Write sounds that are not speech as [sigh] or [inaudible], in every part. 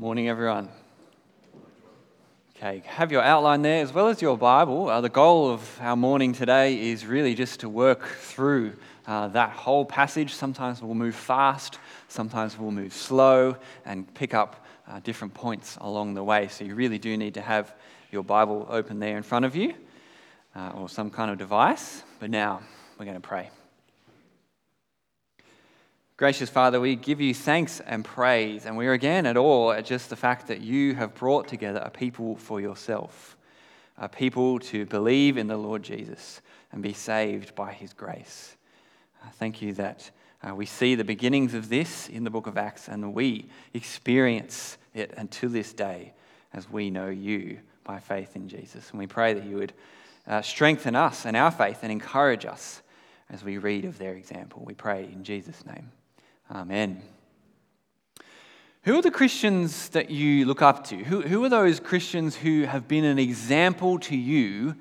Morning, everyone. Okay, have your outline there as well as your Bible. Uh, the goal of our morning today is really just to work through uh, that whole passage. Sometimes we'll move fast, sometimes we'll move slow, and pick up uh, different points along the way. So you really do need to have your Bible open there in front of you uh, or some kind of device. But now we're going to pray. Gracious Father, we give you thanks and praise, and we are again at awe at just the fact that you have brought together a people for yourself, a people to believe in the Lord Jesus and be saved by his grace. Uh, thank you that uh, we see the beginnings of this in the book of Acts and we experience it until this day as we know you by faith in Jesus. And we pray that you would uh, strengthen us and our faith and encourage us as we read of their example. We pray in Jesus' name. Amen. Who are the Christians that you look up to? Who, who are those Christians who have been an example to you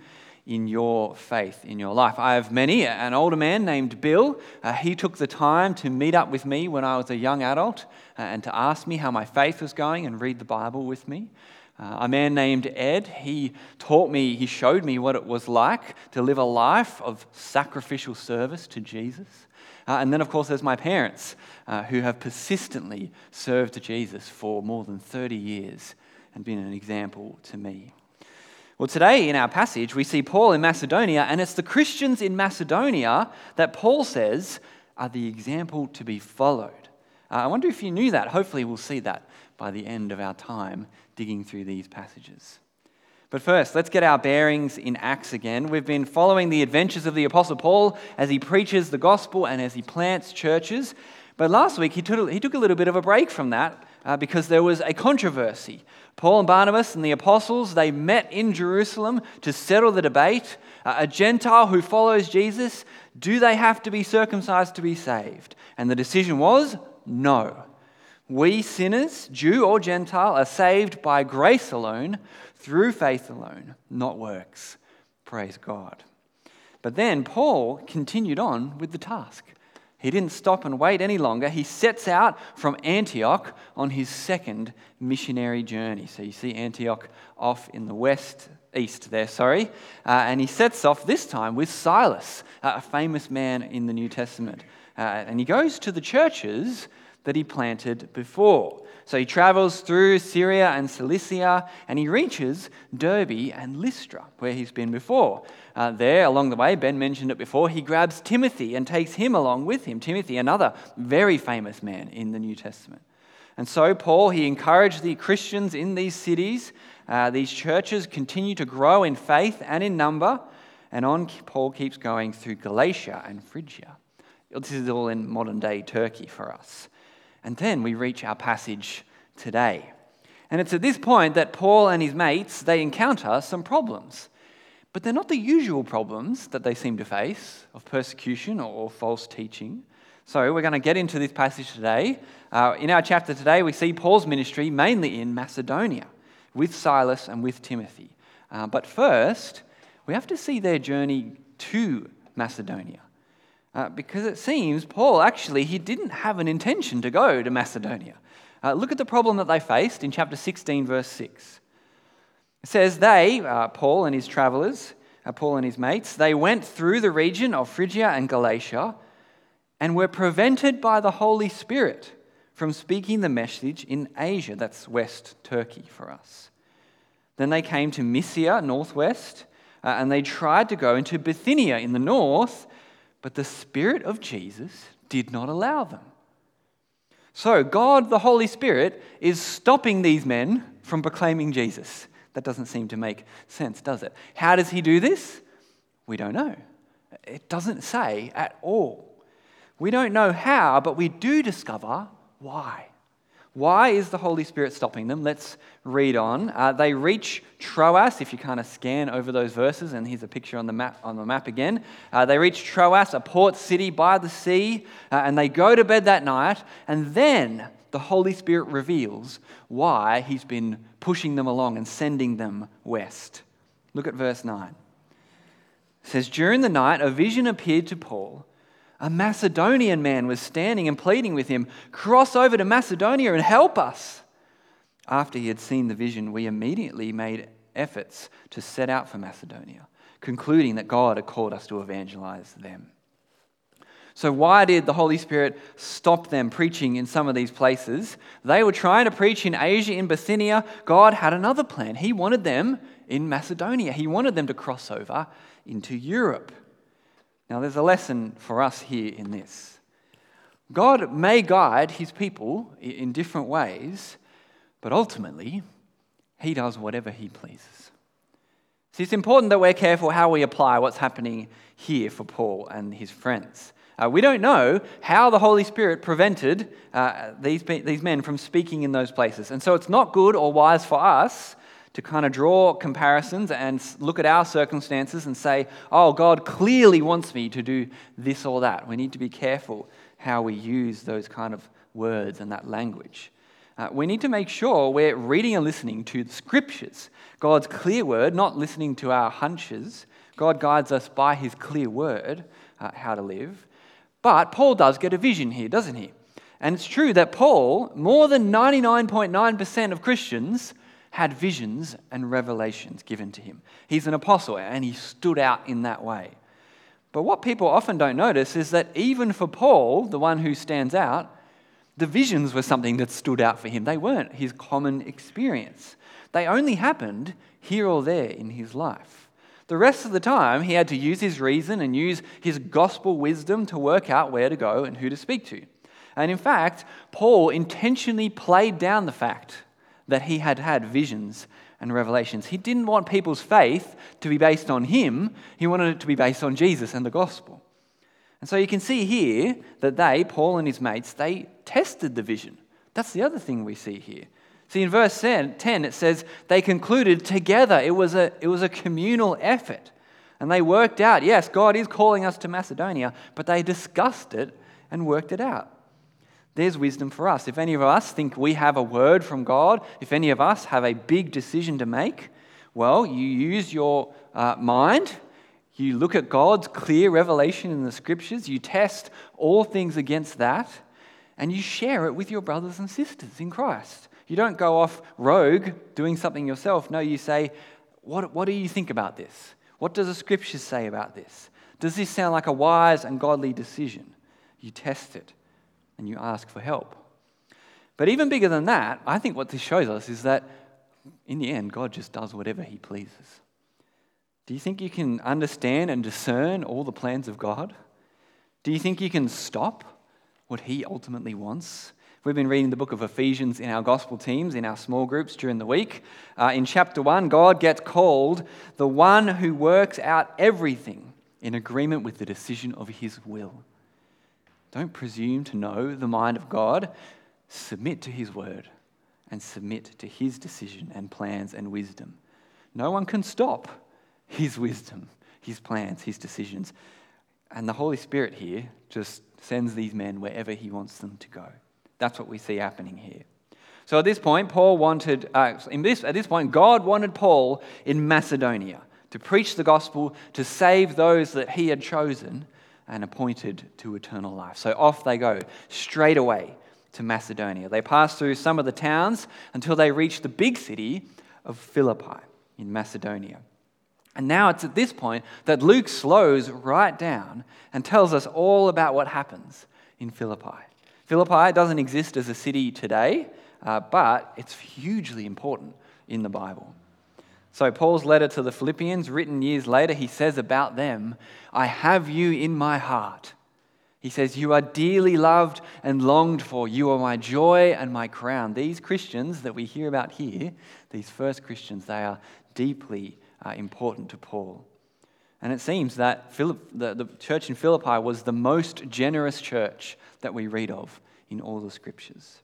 in your faith, in your life? I have many. An older man named Bill, uh, he took the time to meet up with me when I was a young adult uh, and to ask me how my faith was going and read the Bible with me. Uh, a man named Ed, he taught me, he showed me what it was like to live a life of sacrificial service to Jesus. Uh, and then, of course, there's my parents uh, who have persistently served Jesus for more than 30 years and been an example to me. Well, today in our passage, we see Paul in Macedonia, and it's the Christians in Macedonia that Paul says are the example to be followed. Uh, I wonder if you knew that. Hopefully, we'll see that by the end of our time digging through these passages. But first, let's get our bearings in Acts again. We've been following the adventures of the Apostle Paul as he preaches the gospel and as he plants churches. But last week, he took, he took a little bit of a break from that uh, because there was a controversy. Paul and Barnabas and the apostles, they met in Jerusalem to settle the debate. Uh, a Gentile who follows Jesus, do they have to be circumcised to be saved? And the decision was no. We sinners, Jew or Gentile, are saved by grace alone through faith alone, not works. Praise God. But then Paul continued on with the task. He didn't stop and wait any longer. He sets out from Antioch on his second missionary journey. So you see Antioch off in the west, east there, sorry. Uh, and he sets off this time with Silas, uh, a famous man in the New Testament. Uh, and he goes to the churches that he planted before. So he travels through Syria and Cilicia and he reaches Derbe and Lystra, where he's been before. Uh, there, along the way, Ben mentioned it before, he grabs Timothy and takes him along with him. Timothy, another very famous man in the New Testament. And so, Paul, he encouraged the Christians in these cities. Uh, these churches continue to grow in faith and in number. And on, Paul keeps going through Galatia and Phrygia. This is all in modern day Turkey for us. And then we reach our passage today. And it's at this point that Paul and his mates they encounter some problems. But they're not the usual problems that they seem to face of persecution or false teaching. So we're going to get into this passage today. Uh, in our chapter today, we see Paul's ministry mainly in Macedonia with Silas and with Timothy. Uh, but first, we have to see their journey to Macedonia. Uh, because it seems Paul actually he didn't have an intention to go to Macedonia. Uh, look at the problem that they faced in chapter 16, verse 6. It says, They, uh, Paul and his travelers, uh, Paul and his mates, they went through the region of Phrygia and Galatia and were prevented by the Holy Spirit from speaking the message in Asia. That's West Turkey for us. Then they came to Mysia, northwest, uh, and they tried to go into Bithynia in the north but the Spirit of Jesus did not allow them. So, God, the Holy Spirit, is stopping these men from proclaiming Jesus. That doesn't seem to make sense, does it? How does he do this? We don't know. It doesn't say at all. We don't know how, but we do discover why. Why is the Holy Spirit stopping them? Let's read on. Uh, they reach Troas. If you kind of scan over those verses, and here's a picture on the map on the map again. Uh, they reach Troas, a port city by the sea, uh, and they go to bed that night. And then the Holy Spirit reveals why He's been pushing them along and sending them west. Look at verse nine. It says, During the night, a vision appeared to Paul a Macedonian man was standing and pleading with him, Cross over to Macedonia and help us. after he had seen the vision, we immediately made efforts to set out for Macedonia, concluding that God had called us to evangelize them. So, why did the Holy Spirit stop them preaching in some of these places? They were trying to preach in Asia, in Bithynia. God had another plan. He wanted them in Macedonia, He wanted them to cross over into Europe. Now, there's a lesson for us here in this. God may guide His people in different ways, but ultimately, He does whatever He pleases. See, it's important that we're careful how we apply what's happening here for Paul and his friends. Uh, we don't know how the Holy Spirit prevented uh, these, these men from speaking in those places. And so it's not good or wise for us to kind of draw comparisons and look at our circumstances and say, oh, God clearly wants me to do this or that. We need to be careful how we use those kind of words and that language. Uh, we need to make sure we're reading and listening to the scriptures, God's clear word, not listening to our hunches. God guides us by his clear word uh, how to live. But Paul does get a vision here, doesn't he? And it's true that Paul, more than 99.9% of Christians, had visions and revelations given to him. He's an apostle and he stood out in that way. But what people often don't notice is that even for Paul, the one who stands out, the visions were something that stood out for him. They weren't his common experience, they only happened here or there in his life. The rest of the time, he had to use his reason and use his gospel wisdom to work out where to go and who to speak to. And in fact, Paul intentionally played down the fact that he had had visions and revelations. He didn't want people's faith to be based on him, he wanted it to be based on Jesus and the gospel. And so you can see here that they, Paul and his mates, they tested the vision. That's the other thing we see here. See, in verse 10, it says they concluded together. It was, a, it was a communal effort. And they worked out, yes, God is calling us to Macedonia, but they discussed it and worked it out. There's wisdom for us. If any of us think we have a word from God, if any of us have a big decision to make, well, you use your uh, mind, you look at God's clear revelation in the scriptures, you test all things against that, and you share it with your brothers and sisters in Christ. You don't go off rogue doing something yourself. No, you say, what, what do you think about this? What does the scriptures say about this? Does this sound like a wise and godly decision? You test it and you ask for help. But even bigger than that, I think what this shows us is that in the end, God just does whatever He pleases. Do you think you can understand and discern all the plans of God? Do you think you can stop what He ultimately wants? We've been reading the book of Ephesians in our gospel teams, in our small groups during the week. Uh, in chapter 1, God gets called the one who works out everything in agreement with the decision of His will. Don't presume to know the mind of God. Submit to His word and submit to His decision and plans and wisdom. No one can stop His wisdom, His plans, His decisions. And the Holy Spirit here just sends these men wherever He wants them to go. That's what we see happening here. So at this point, Paul wanted, uh, this, at this point, God wanted Paul in Macedonia to preach the gospel, to save those that he had chosen and appointed to eternal life. So off they go, straight away to Macedonia. They pass through some of the towns until they reach the big city of Philippi in Macedonia. And now it's at this point that Luke slows right down and tells us all about what happens in Philippi. Philippi doesn't exist as a city today, uh, but it's hugely important in the Bible. So, Paul's letter to the Philippians, written years later, he says about them, I have you in my heart. He says, You are dearly loved and longed for. You are my joy and my crown. These Christians that we hear about here, these first Christians, they are deeply uh, important to Paul. And it seems that the, the church in Philippi was the most generous church that we read of in all the scriptures.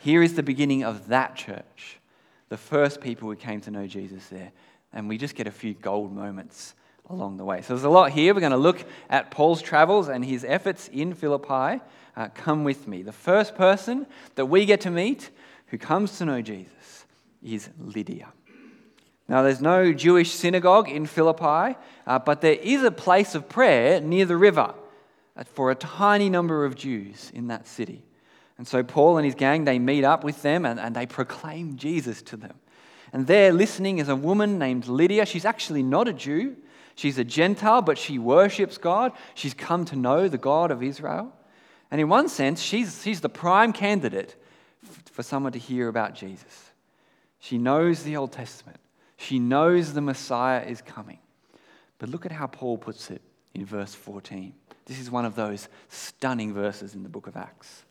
Here is the beginning of that church the first people who came to know Jesus there. And we just get a few gold moments along the way. So there's a lot here. We're going to look at Paul's travels and his efforts in Philippi. Uh, come with me. The first person that we get to meet who comes to know Jesus is Lydia. Now, there's no Jewish synagogue in Philippi, uh, but there is a place of prayer near the river uh, for a tiny number of Jews in that city. And so Paul and his gang, they meet up with them and, and they proclaim Jesus to them. And there listening is a woman named Lydia. She's actually not a Jew. She's a Gentile, but she worships God. She's come to know the God of Israel. And in one sense, she's, she's the prime candidate for someone to hear about Jesus. She knows the Old Testament, she knows the Messiah is coming. But look at how Paul puts it in verse 14. This is one of those stunning verses in the book of Acts.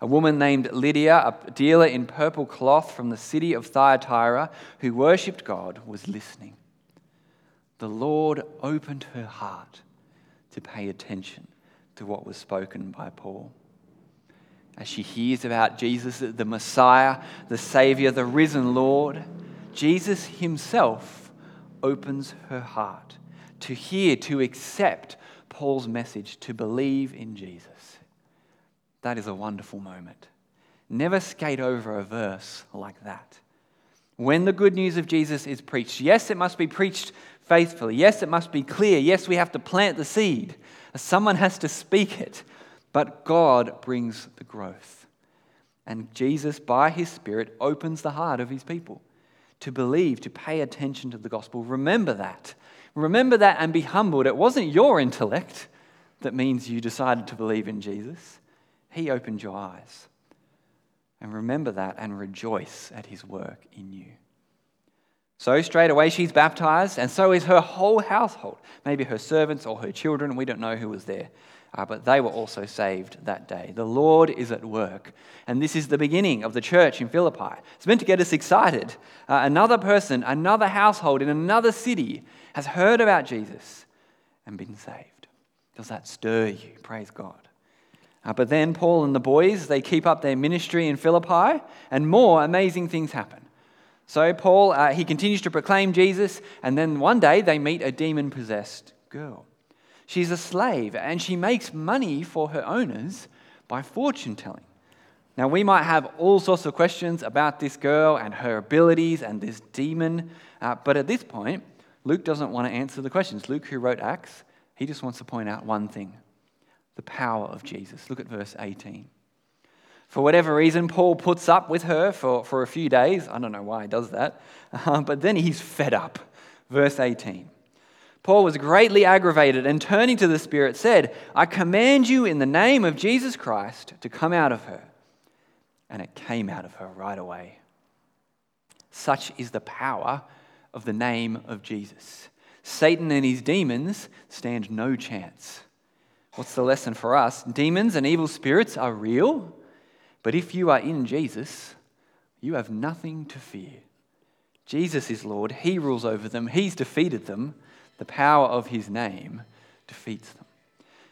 A woman named Lydia, a dealer in purple cloth from the city of Thyatira, who worshipped God, was listening. The Lord opened her heart to pay attention to what was spoken by Paul. As she hears about Jesus, the Messiah, the Savior, the risen Lord, Jesus himself opens her heart to hear, to accept Paul's message, to believe in Jesus. That is a wonderful moment. Never skate over a verse like that. When the good news of Jesus is preached, yes, it must be preached faithfully. Yes, it must be clear. Yes, we have to plant the seed. Someone has to speak it. But God brings the growth. And Jesus, by his Spirit, opens the heart of his people to believe, to pay attention to the gospel. Remember that. Remember that and be humbled. It wasn't your intellect that means you decided to believe in Jesus. He opened your eyes. And remember that and rejoice at his work in you. So, straight away, she's baptized, and so is her whole household. Maybe her servants or her children, we don't know who was there. Uh, but they were also saved that day. The Lord is at work. And this is the beginning of the church in Philippi. It's meant to get us excited. Uh, another person, another household in another city has heard about Jesus and been saved. Does that stir you? Praise God. Uh, but then Paul and the boys, they keep up their ministry in Philippi, and more amazing things happen. So Paul, uh, he continues to proclaim Jesus, and then one day they meet a demon possessed girl. She's a slave, and she makes money for her owners by fortune telling. Now, we might have all sorts of questions about this girl and her abilities and this demon, uh, but at this point, Luke doesn't want to answer the questions. Luke, who wrote Acts, he just wants to point out one thing the power of Jesus. Look at verse 18. For whatever reason, Paul puts up with her for, for a few days. I don't know why he does that, uh, but then he's fed up. Verse 18. Paul was greatly aggravated and turning to the Spirit said, I command you in the name of Jesus Christ to come out of her. And it came out of her right away. Such is the power of the name of Jesus. Satan and his demons stand no chance. What's the lesson for us? Demons and evil spirits are real, but if you are in Jesus, you have nothing to fear. Jesus is Lord, He rules over them, He's defeated them. The power of His name defeats them.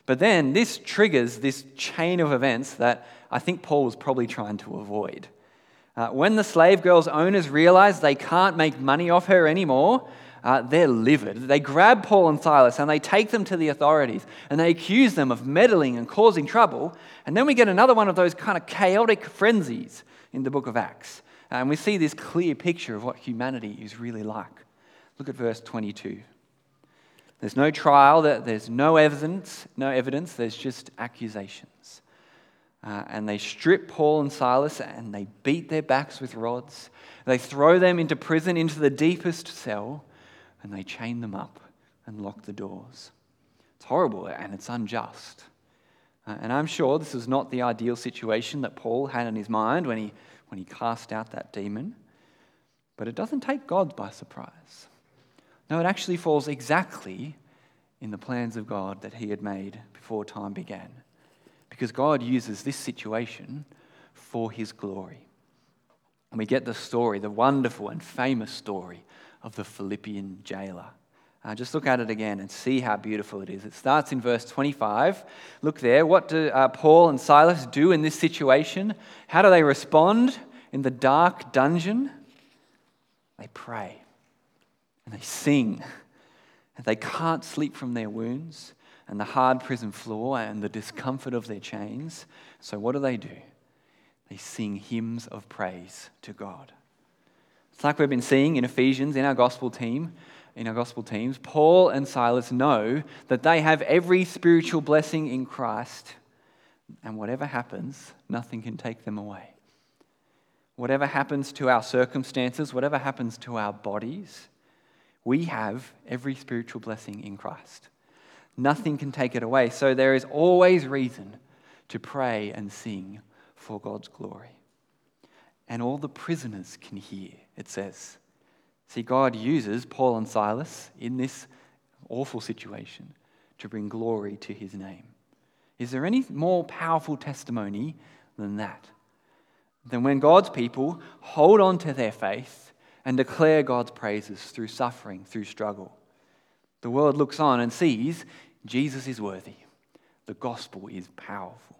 But then this triggers this chain of events that I think Paul was probably trying to avoid. Uh, when the slave girl's owners realize they can't make money off her anymore, uh, they're livid. They grab Paul and Silas and they take them to the authorities and they accuse them of meddling and causing trouble. And then we get another one of those kind of chaotic frenzies in the book of Acts. And we see this clear picture of what humanity is really like. Look at verse 22. There's no trial, there's no evidence, no evidence, there's just accusations. Uh, and they strip Paul and Silas and they beat their backs with rods. They throw them into prison, into the deepest cell and they chain them up and lock the doors. It's horrible and it's unjust. Uh, and I'm sure this was not the ideal situation that Paul had in his mind when he, when he cast out that demon. But it doesn't take God by surprise. No, it actually falls exactly in the plans of God that he had made before time began. Because God uses this situation for his glory. And we get the story, the wonderful and famous story of the Philippian jailer. Uh, just look at it again and see how beautiful it is. It starts in verse 25. Look there. What do uh, Paul and Silas do in this situation? How do they respond in the dark dungeon? They pray and they sing. And they can't sleep from their wounds and the hard prison floor and the discomfort of their chains. So, what do they do? They sing hymns of praise to God. It's like we've been seeing in Ephesians in our gospel team, in our gospel teams, Paul and Silas know that they have every spiritual blessing in Christ, And whatever happens, nothing can take them away. Whatever happens to our circumstances, whatever happens to our bodies, we have every spiritual blessing in Christ. Nothing can take it away. So there is always reason to pray and sing for God's glory. And all the prisoners can hear, it says. See, God uses Paul and Silas in this awful situation to bring glory to his name. Is there any more powerful testimony than that? Than when God's people hold on to their faith and declare God's praises through suffering, through struggle. The world looks on and sees Jesus is worthy. The gospel is powerful.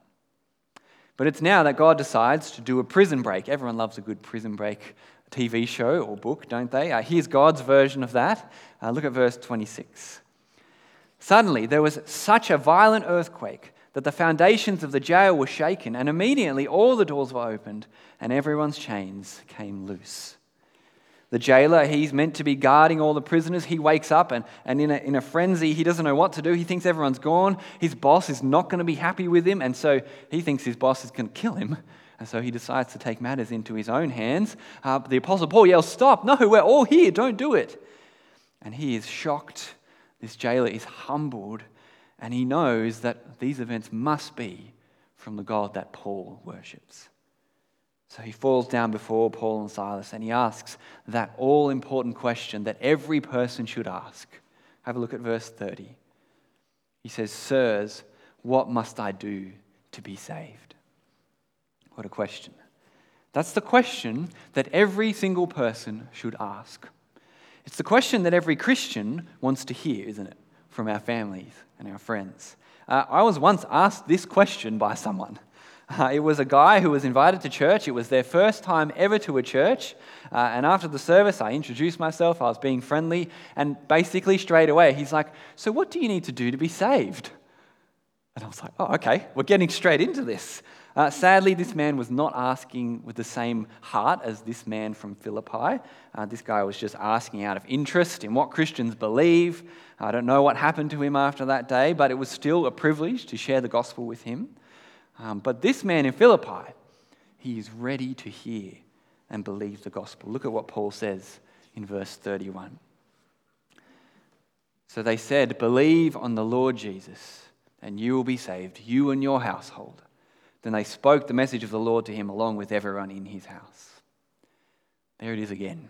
But it's now that God decides to do a prison break. Everyone loves a good prison break TV show or book, don't they? Uh, here's God's version of that. Uh, look at verse 26. Suddenly, there was such a violent earthquake that the foundations of the jail were shaken, and immediately all the doors were opened, and everyone's chains came loose. The jailer, he's meant to be guarding all the prisoners. He wakes up and, and in, a, in a frenzy, he doesn't know what to do. He thinks everyone's gone. His boss is not going to be happy with him, and so he thinks his boss is going to kill him. And so he decides to take matters into his own hands. Uh, the Apostle Paul yells, Stop! No, we're all here. Don't do it. And he is shocked. This jailer is humbled, and he knows that these events must be from the God that Paul worships. So he falls down before Paul and Silas and he asks that all important question that every person should ask. Have a look at verse 30. He says, Sirs, what must I do to be saved? What a question. That's the question that every single person should ask. It's the question that every Christian wants to hear, isn't it? From our families and our friends. Uh, I was once asked this question by someone. Uh, [laughs] it was a guy who was invited to church. It was their first time ever to a church. Uh, and after the service, I introduced myself. I was being friendly. And basically, straight away, he's like, So, what do you need to do to be saved? And I was like, Oh, okay, we're getting straight into this. Uh, sadly, this man was not asking with the same heart as this man from Philippi. Uh, this guy was just asking out of interest in what Christians believe. I don't know what happened to him after that day, but it was still a privilege to share the gospel with him. Um, but this man in Philippi, he is ready to hear and believe the gospel. Look at what Paul says in verse 31. So they said, Believe on the Lord Jesus, and you will be saved, you and your household. Then they spoke the message of the Lord to him along with everyone in his house. There it is again.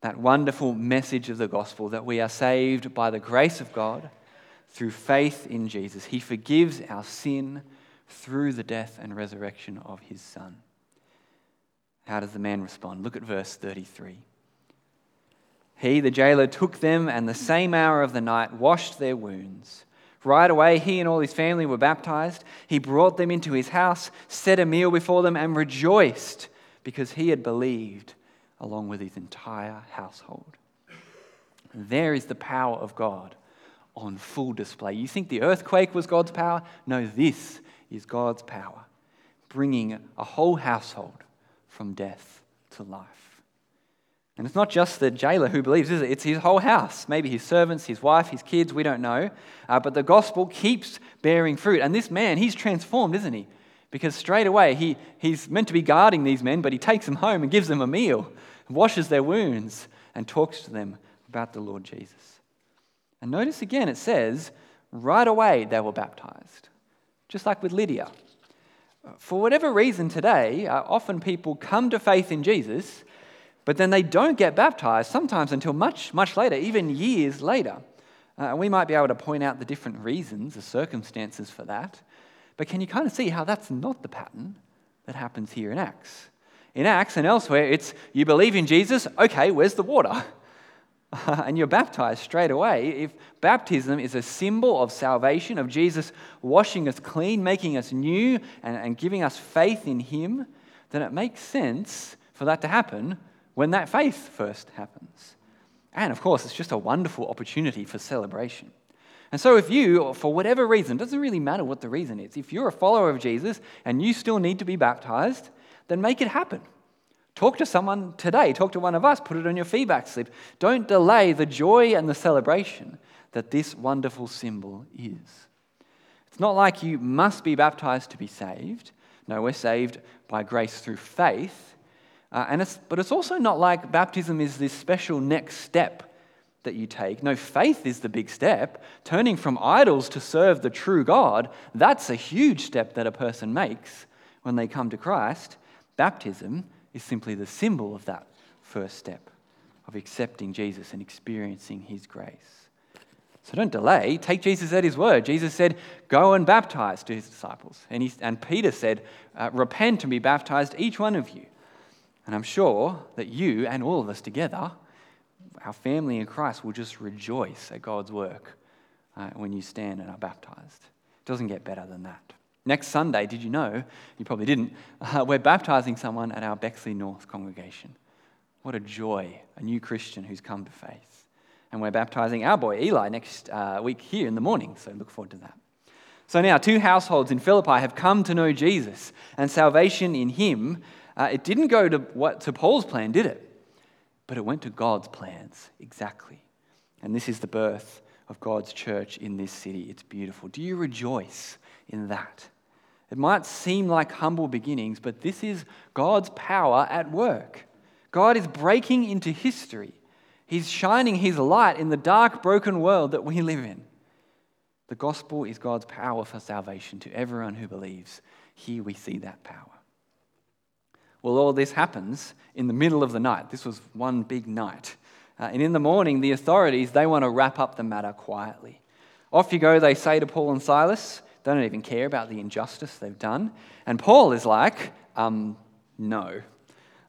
That wonderful message of the gospel that we are saved by the grace of God through faith in Jesus. He forgives our sin through the death and resurrection of his Son. How does the man respond? Look at verse 33. He, the jailer, took them and the same hour of the night washed their wounds. Right away, he and all his family were baptized. He brought them into his house, set a meal before them, and rejoiced because he had believed along with his entire household. There is the power of God on full display. You think the earthquake was God's power? No, this is God's power, bringing a whole household from death to life. And it's not just the jailer who believes, is it? It's his whole house. Maybe his servants, his wife, his kids, we don't know. Uh, but the gospel keeps bearing fruit. And this man, he's transformed, isn't he? Because straight away, he, he's meant to be guarding these men, but he takes them home and gives them a meal, washes their wounds, and talks to them about the Lord Jesus. And notice again, it says, right away they were baptized just like with Lydia. For whatever reason today, uh, often people come to faith in Jesus, but then they don't get baptized, sometimes until much, much later, even years later. Uh, we might be able to point out the different reasons, the circumstances for that. But can you kind of see how that's not the pattern that happens here in Acts? In Acts and elsewhere, it's you believe in Jesus, okay, where's the water? [laughs] [laughs] and you're baptized straight away. If baptism is a symbol of salvation, of Jesus washing us clean, making us new, and, and giving us faith in Him, then it makes sense for that to happen when that faith first happens. And of course, it's just a wonderful opportunity for celebration. And so, if you, for whatever reason, doesn't really matter what the reason is, if you're a follower of Jesus and you still need to be baptized, then make it happen. Talk to someone today. Talk to one of us. Put it on your feedback slip. Don't delay the joy and the celebration that this wonderful symbol is. It's not like you must be baptized to be saved. No, we're saved by grace through faith. Uh, and it's, but it's also not like baptism is this special next step that you take. No, faith is the big step. Turning from idols to serve the true God, that's a huge step that a person makes when they come to Christ. Baptism is simply the symbol of that first step of accepting Jesus and experiencing his grace. So don't delay. Take Jesus at his word. Jesus said, Go and baptize to his disciples. And, he, and Peter said, uh, Repent and be baptized, each one of you. And I'm sure that you and all of us together our family in Christ will just rejoice at God's work uh, when you stand and are baptized. It doesn't get better than that. Next Sunday, did you know? You probably didn't. [laughs] Uh, we're baptizing someone at our Bexley North congregation. What a joy, a new Christian who's come to faith. And we're baptizing our boy Eli next uh, week here in the morning, so look forward to that. So now, two households in Philippi have come to know Jesus and salvation in him. Uh, it didn't go to, what, to Paul's plan, did it? but it went to God's plans exactly. And this is the birth of God's church in this city. It's beautiful. Do you rejoice in that? It might seem like humble beginnings, but this is God's power at work. God is breaking into history. He's shining his light in the dark, broken world that we live in. The gospel is God's power for salvation to everyone who believes. Here we see that power. Well, all this happens in the middle of the night. This was one big night. Uh, and in the morning, the authorities, they want to wrap up the matter quietly. Off you go, they say to Paul and Silas. They don't even care about the injustice they've done. And Paul is like, um, no.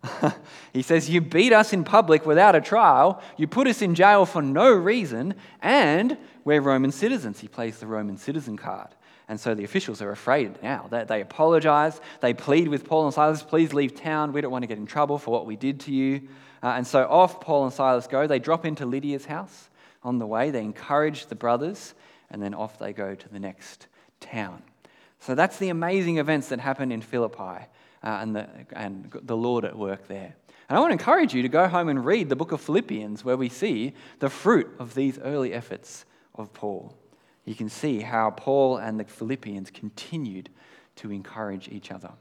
[laughs] he says, You beat us in public without a trial. You put us in jail for no reason. And we're Roman citizens. He plays the Roman citizen card. And so the officials are afraid now. They, they apologize. They plead with Paul and Silas, please leave town. We don't want to get in trouble for what we did to you. Uh, and so off Paul and Silas go. They drop into Lydia's house on the way. They encourage the brothers, and then off they go to the next town. So that's the amazing events that happen in Philippi uh, and, the, and the Lord at work there. And I want to encourage you to go home and read the book of Philippians, where we see the fruit of these early efforts of Paul you can see how Paul and the Philippians continued to encourage each other.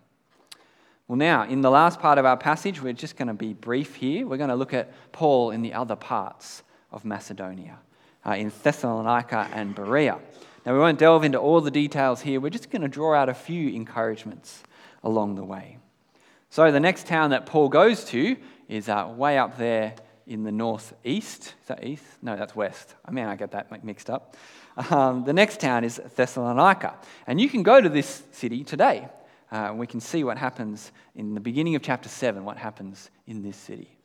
Well, now, in the last part of our passage, we're just going to be brief here. We're going to look at Paul in the other parts of Macedonia, uh, in Thessalonica and Berea. Now, we won't delve into all the details here. We're just going to draw out a few encouragements along the way. So, the next town that Paul goes to is uh, way up there in the northeast. Is that east? No, that's west. I mean, I get that mixed up. Um, the next town is Thessalonica. And you can go to this city today. Uh, we can see what happens in the beginning of chapter 7, what happens in this city.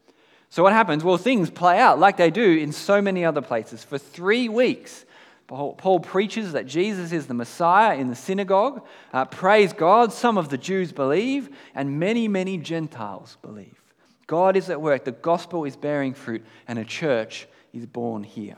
So, what happens? Well, things play out like they do in so many other places. For three weeks, Paul preaches that Jesus is the Messiah in the synagogue. Uh, praise God, some of the Jews believe, and many, many Gentiles believe. God is at work, the gospel is bearing fruit, and a church is born here.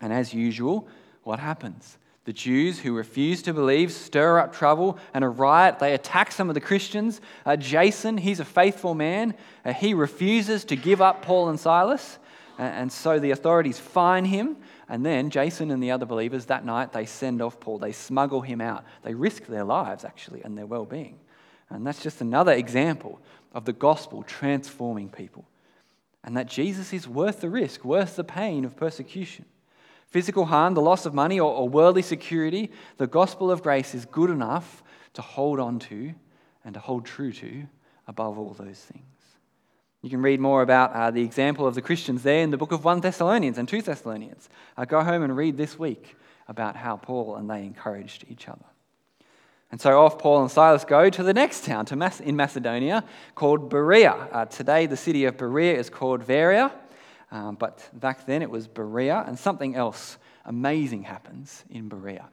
And as usual, what happens? The Jews who refuse to believe stir up trouble and a riot. They attack some of the Christians. Uh, Jason, he's a faithful man. Uh, he refuses to give up Paul and Silas. And so the authorities fine him. And then Jason and the other believers that night, they send off Paul. They smuggle him out. They risk their lives, actually, and their well being. And that's just another example of the gospel transforming people. And that Jesus is worth the risk, worth the pain of persecution physical harm, the loss of money, or worldly security, the gospel of grace is good enough to hold on to and to hold true to above all those things. You can read more about uh, the example of the Christians there in the book of 1 Thessalonians and 2 Thessalonians. Uh, go home and read this week about how Paul and they encouraged each other. And so off Paul and Silas go to the next town to Mas- in Macedonia called Berea. Uh, today, the city of Berea is called Varia. Um, but back then it was Berea, and something else amazing happens in Berea.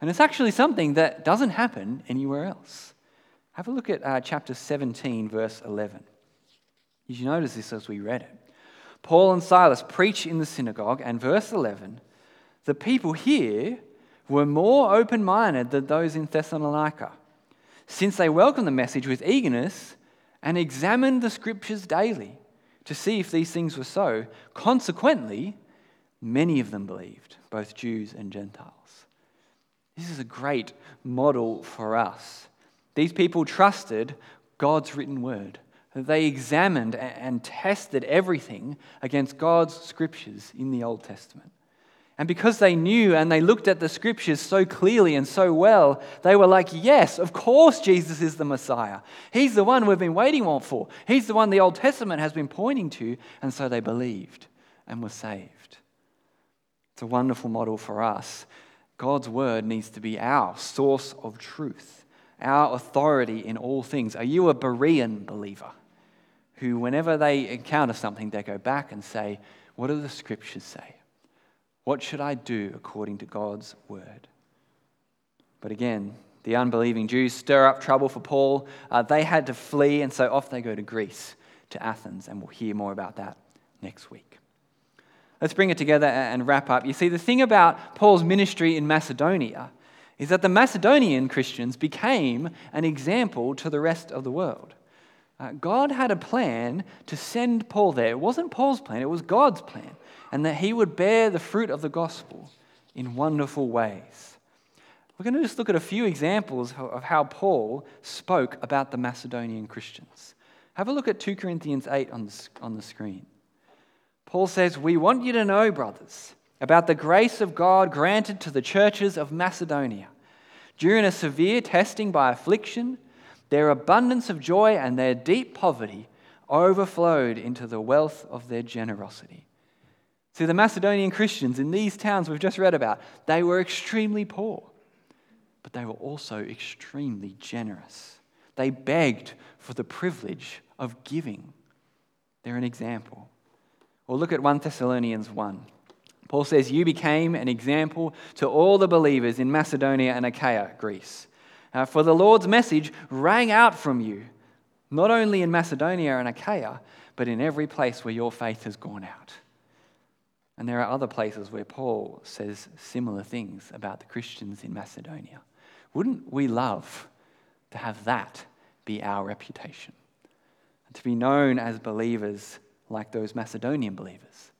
And it's actually something that doesn't happen anywhere else. Have a look at uh, chapter 17, verse 11. Did you notice this as we read it? Paul and Silas preach in the synagogue, and verse 11 the people here were more open minded than those in Thessalonica, since they welcomed the message with eagerness and examined the scriptures daily to see if these things were so. Consequently, many of them believed, both Jews and Gentiles. This is a great model for us. These people trusted God's written word. They examined and tested everything against God's scriptures in the Old Testament. And because they knew and they looked at the scriptures so clearly and so well, they were like, yes, of course Jesus is the Messiah. He's the one we've been waiting on for. He's the one the Old Testament has been pointing to. And so they believed and were saved. It's a wonderful model for us. God's word needs to be our source of truth, our authority in all things. Are you a Berean believer who, whenever they encounter something, they go back and say, What do the scriptures say? What should I do according to God's word? But again, the unbelieving Jews stir up trouble for Paul. Uh, they had to flee, and so off they go to Greece, to Athens, and we'll hear more about that next week. Let's bring it together and wrap up. You see, the thing about Paul's ministry in Macedonia is that the Macedonian Christians became an example to the rest of the world. Uh, God had a plan to send Paul there. It wasn't Paul's plan, it was God's plan and that he would bear the fruit of the gospel in wonderful ways. We're going to just look at a few examples of how Paul spoke about the Macedonian Christians. Have a look at 2 Corinthians 8 on the, on the screen. Paul says, We want you to know, brothers, about the grace of God granted to the churches of Macedonia. During a severe testing by affliction, their abundance of joy and their deep poverty overflowed into the wealth of their generosity. See, the Macedonian Christians in these towns we've just read about, they were extremely poor, but they were also extremely generous. They begged for the privilege of giving. They're an example. Or look at 1 Thessalonians 1. Paul says, You became an example to all the believers in Macedonia and Achaia, Greece. Uh, for the Lord's message rang out from you, not only in Macedonia and Achaia, but in every place where your faith has gone out. And there are other places where Paul says similar things about the Christians in Macedonia. Wouldn't we love to have that be our reputation? And to be known as believers like those Macedonian believers,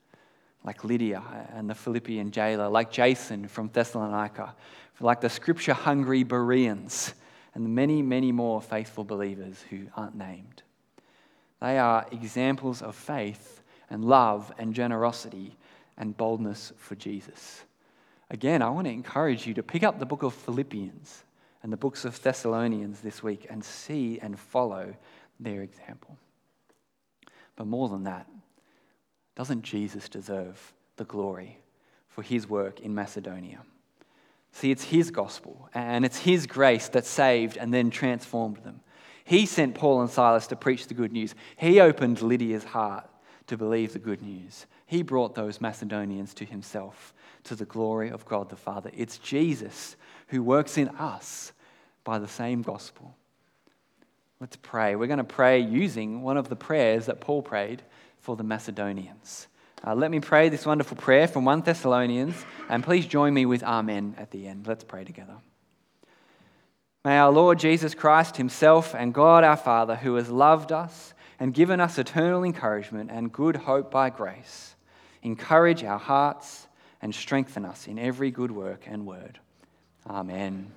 like Lydia and the Philippian jailer, like Jason from Thessalonica, like the scripture hungry Bereans, and many, many more faithful believers who aren't named. They are examples of faith and love and generosity and boldness for Jesus. Again, I want to encourage you to pick up the book of Philippians and the books of Thessalonians this week and see and follow their example. But more than that, doesn't Jesus deserve the glory for his work in Macedonia? See, it's his gospel and it's his grace that saved and then transformed them. He sent Paul and Silas to preach the good news. He opened Lydia's heart to believe the good news. He brought those Macedonians to himself, to the glory of God the Father. It's Jesus who works in us by the same gospel. Let's pray. We're going to pray using one of the prayers that Paul prayed for the Macedonians. Uh, let me pray this wonderful prayer from 1 Thessalonians, and please join me with Amen at the end. Let's pray together. May our Lord Jesus Christ Himself and God our Father, who has loved us and given us eternal encouragement and good hope by grace, encourage our hearts, and strengthen us in every good work and word. Amen.